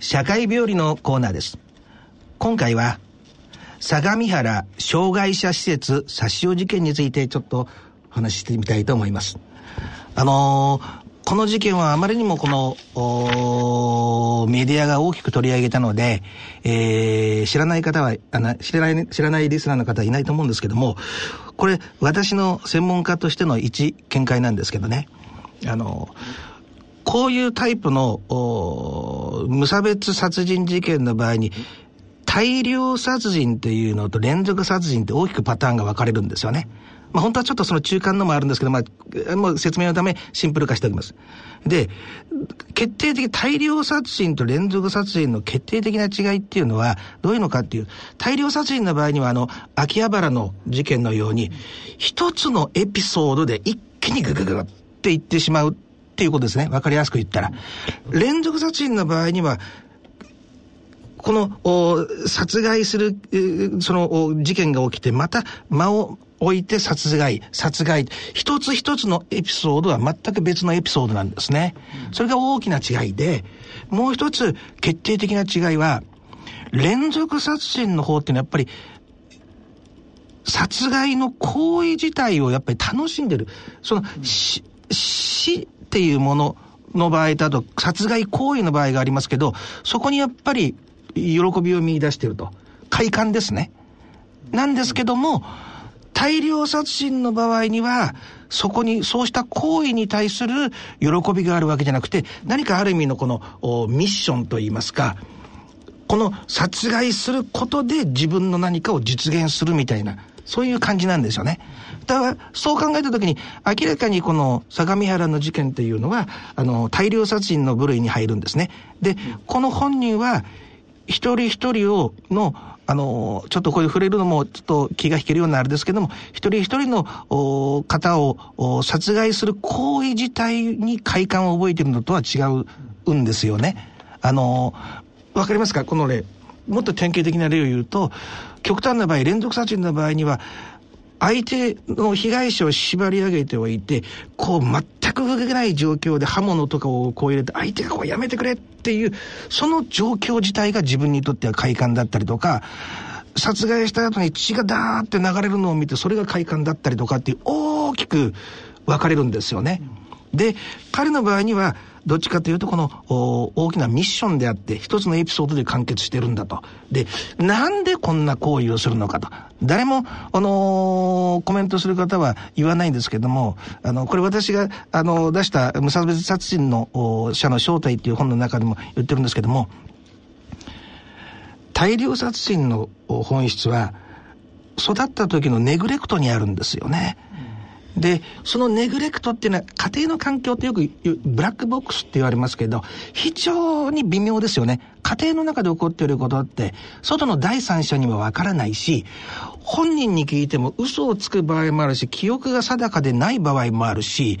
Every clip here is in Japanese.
社会病理のコーナーです。今回は、相模原障害者施設殺傷事件についてちょっと話してみたいと思います。あのー、この事件はあまりにもこの、メディアが大きく取り上げたので、えー、知らない方はあの、知らない、知らないリスナーの方はいないと思うんですけども、これ、私の専門家としての一見解なんですけどね、あのーこういうタイプの無差別殺人事件の場合に、大量殺人っていうのと連続殺人って大きくパターンが分かれるんですよね。まあ本当はちょっとその中間のもあるんですけど、まあ、もう説明のためシンプル化しておきます。で、決定的、大量殺人と連続殺人の決定的な違いっていうのはどういうのかっていう、大量殺人の場合にはあの、秋葉原の事件のように、一つのエピソードで一気にググググっていってしまうっていうことですね。わかりやすく言ったら。連続殺人の場合には、この、殺害する、その、事件が起きて、また間を置いて殺害、殺害。一つ一つのエピソードは全く別のエピソードなんですね。それが大きな違いで、もう一つ決定的な違いは、連続殺人の方っていうのはやっぱり、殺害の行為自体をやっぱり楽しんでる。その、死、死っていうものの場合だと、殺害行為の場合がありますけど、そこにやっぱり喜びを見出していると。快感ですね。なんですけども、大量殺人の場合には、そこに、そうした行為に対する喜びがあるわけじゃなくて、何かある意味のこのミッションといいますか、この殺害することで自分の何かを実現するみたいな、そういう感じなんですよね。だから、そう考えたときに、明らかにこの相模原の事件っていうのは、あの、大量殺人の部類に入るんですね。で、この本人は、一人一人を、の、あの、ちょっとこういう触れるのもちょっと気が引けるようなあれですけども、一人一人の方を殺害する行為自体に快感を覚えてるのとは違うんですよね。あの、わかりますか？この例。もっと典型的な例を言うと、極端な場合、連続殺人の場合には、相手の被害者を縛り上げておいて、こう全く動けない状況で刃物とかをこう入れて、相手がこうやめてくれっていう、その状況自体が自分にとっては快感だったりとか、殺害した後に血がダーって流れるのを見て、それが快感だったりとかっていう大きく分かれるんですよね。で、彼の場合には、どっちかというとこの大きなミッションであって一つのエピソードで完結してるんだと。で、なんでこんな行為をするのかと。誰も、あのー、コメントする方は言わないんですけども、あの、これ私が、あの、出した無差別殺人の者の正体っていう本の中でも言ってるんですけども、大量殺人の本質は、育った時のネグレクトにあるんですよね。で、そのネグレクトっていうのは家庭の環境ってよくブラックボックスって言われますけど、非常に微妙ですよね。家庭の中で起こっていることって、外の第三者にはわからないし、本人に聞いても嘘をつく場合もあるし、記憶が定かでない場合もあるし、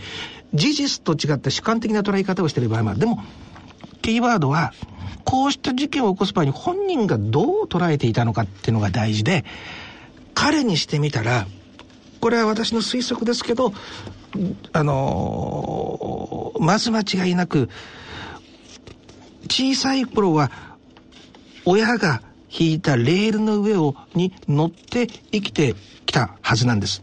事実と違った主観的な捉え方をしている場合もある。でも、キーワードは、こうした事件を起こす場合に本人がどう捉えていたのかっていうのが大事で、彼にしてみたら、これは私の推測ですけど、あのー、まず間違いなく、小さい頃は、親が引いたレールの上を、に乗って生きてきたはずなんです。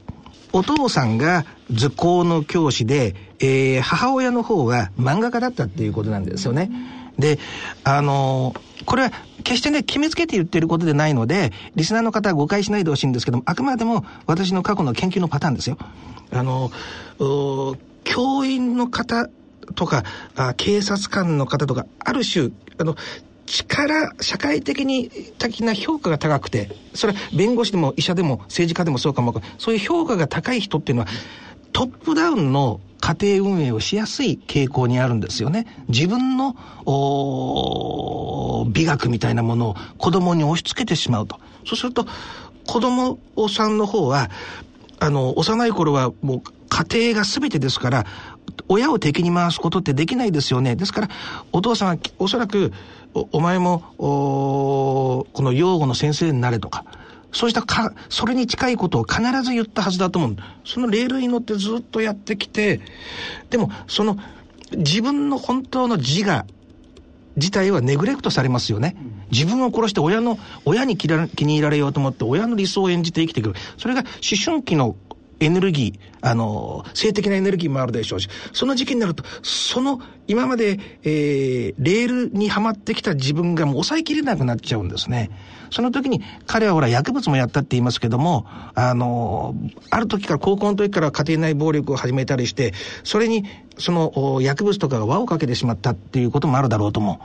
お父さんが図工の教師で、えー、母親の方が漫画家だったっていうことなんですよね。で、あのー、これは決してね、決めつけて言ってることでないので、リスナーの方は誤解しないでほしいんですけども、あくまでも私の過去の研究のパターンですよ。あの、教員の方とかあ、警察官の方とか、ある種、あの、力、社会的に的な評価が高くて、それは弁護士でも医者でも政治家でもそうかもそういう評価が高い人っていうのは、トップダウンの家庭運営をしやすい傾向にあるんですよね。自分の美学みたいなものを子供に押し付けてしまうと。そうすると、子供さんの方は、あの、幼い頃はもう家庭が全てですから、親を敵に回すことってできないですよね。ですから、お父さんはおそらく、おお前も、この養護の先生になれとか、そうしたか、それに近いことを必ず言ったはずだと思う。そのレールに乗ってずっとやってきて、でも、その、自分の本当の自我自体はネグレクトされますよね。自分を殺して親の、親に気に入られようと思って親の理想を演じて生きてくる。それが思春期のエネルギー、あの、性的なエネルギーもあるでしょうし、その時期になると、その、今まで、えー、レールにはまってきた自分がもう抑えきれなくなっちゃうんですね。その時に、彼はほら、薬物もやったって言いますけども、あの、ある時から、高校の時から家庭内暴力を始めたりして、それに、その、薬物とかが輪をかけてしまったっていうこともあるだろうと思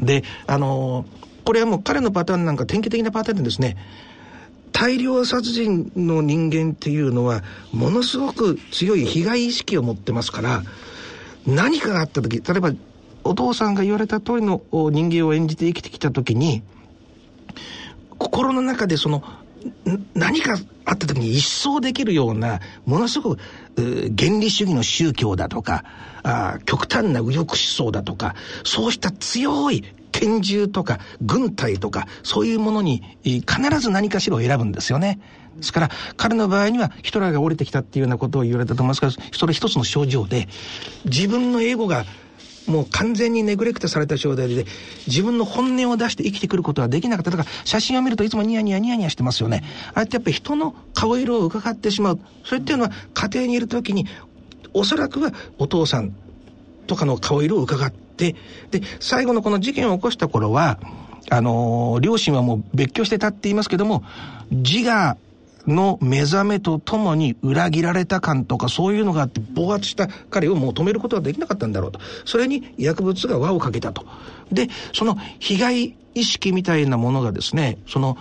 う。で、あの、これはもう彼のパターンなんか典型的なパターンでですね、大量殺人の人間っていうのは、ものすごく強い被害意識を持ってますから、何かがあった時、例えば、お父さんが言われた通りの人間を演じて生きてきた時に、心の中でその、何かあった時に一掃できるような、ものすごく原理主義の宗教だとか、あ極端な右翼思想だとか、そうした強い拳銃とか軍隊とかそういうものに必ず何かしらを選ぶんですよね。ですから彼の場合にはヒトラーが降りてきたっていうようなことを言われたと思いますがそれ一つの症状で自分のエゴがもう完全にネグレクトされた状態で、自分の本音を出して生きてくることはできなかった。だから、写真を見るといつもニヤニヤニヤニヤしてますよね。あれってやっぱり人の顔色を伺ってしまう。それっていうのは、家庭にいるときに、おそらくはお父さんとかの顔色を伺って、で、最後のこの事件を起こした頃は、あのー、両親はもう別居してたって言いますけども、自我の目覚めとともに裏切られた感とかそういうのがあって暴発した彼をもう止めることはできなかったんだろうと。それに薬物が輪をかけたと。で、その被害意識みたいなものがですね、その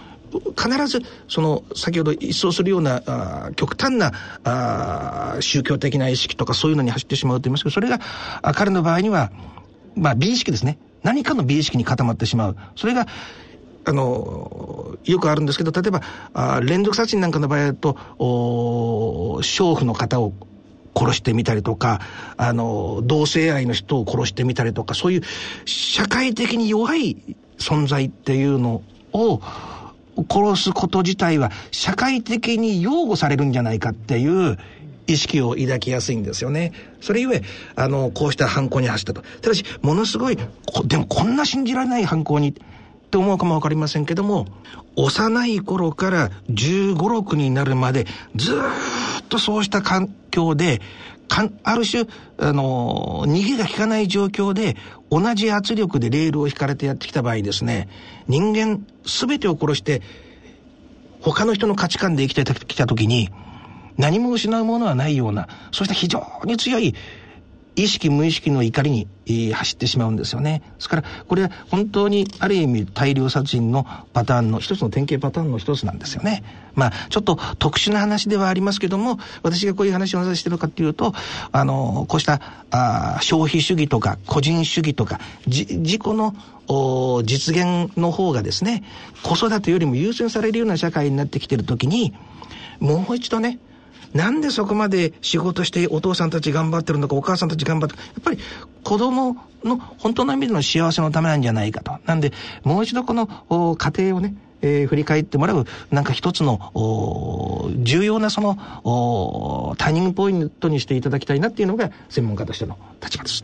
必ず、その、先ほど一掃するような、極端な、宗教的な意識とかそういうのに走ってしまうと言いますけど、それが、彼の場合には、まあ、美意識ですね。何かの美意識に固まってしまう。それが、あの、よくあるんですけど、例えば、あ連続殺人なんかの場合だと、お娼婦の方を殺してみたりとか、あの、同性愛の人を殺してみたりとか、そういう社会的に弱い存在っていうのを殺すこと自体は社会的に擁護されるんじゃないかっていう意識を抱きやすいんですよね。それゆえ、あの、こうした犯行に走ったと。ただし、ものすごい、でもこんな信じられない犯行に、って思うかもわかりませんけども、幼い頃から15、6になるまで、ずっとそうした環境で、かんある種、あの、逃げが効かない状況で、同じ圧力でレールを引かれてやってきた場合ですね、人間全てを殺して、他の人の価値観で生きてきた時に、何も失うものはないような、そした非常に強い意識無意識の怒りに、えー、走ってしまうんですよね。ですから、これは本当にある意味大量殺人のパターンの一つの典型パターンの一つなんですよね。まあ、ちょっと特殊な話ではありますけども、私がこういう話をなぜしてるかっていうと、あの、こうしたあ消費主義とか個人主義とか、じ自己の実現の方がですね、子育てよりも優先されるような社会になってきてるときに、もう一度ね、なんでそこまで仕事してお父さんたち頑張ってるのか、お母さんたち頑張ってやっぱり子供の本当の意味での幸せのためなんじゃないかと。なんで、もう一度この家庭をね、えー、振り返ってもらう、なんか一つの、重要なその、ターニングポイントにしていただきたいなっていうのが、専門家としての立場です。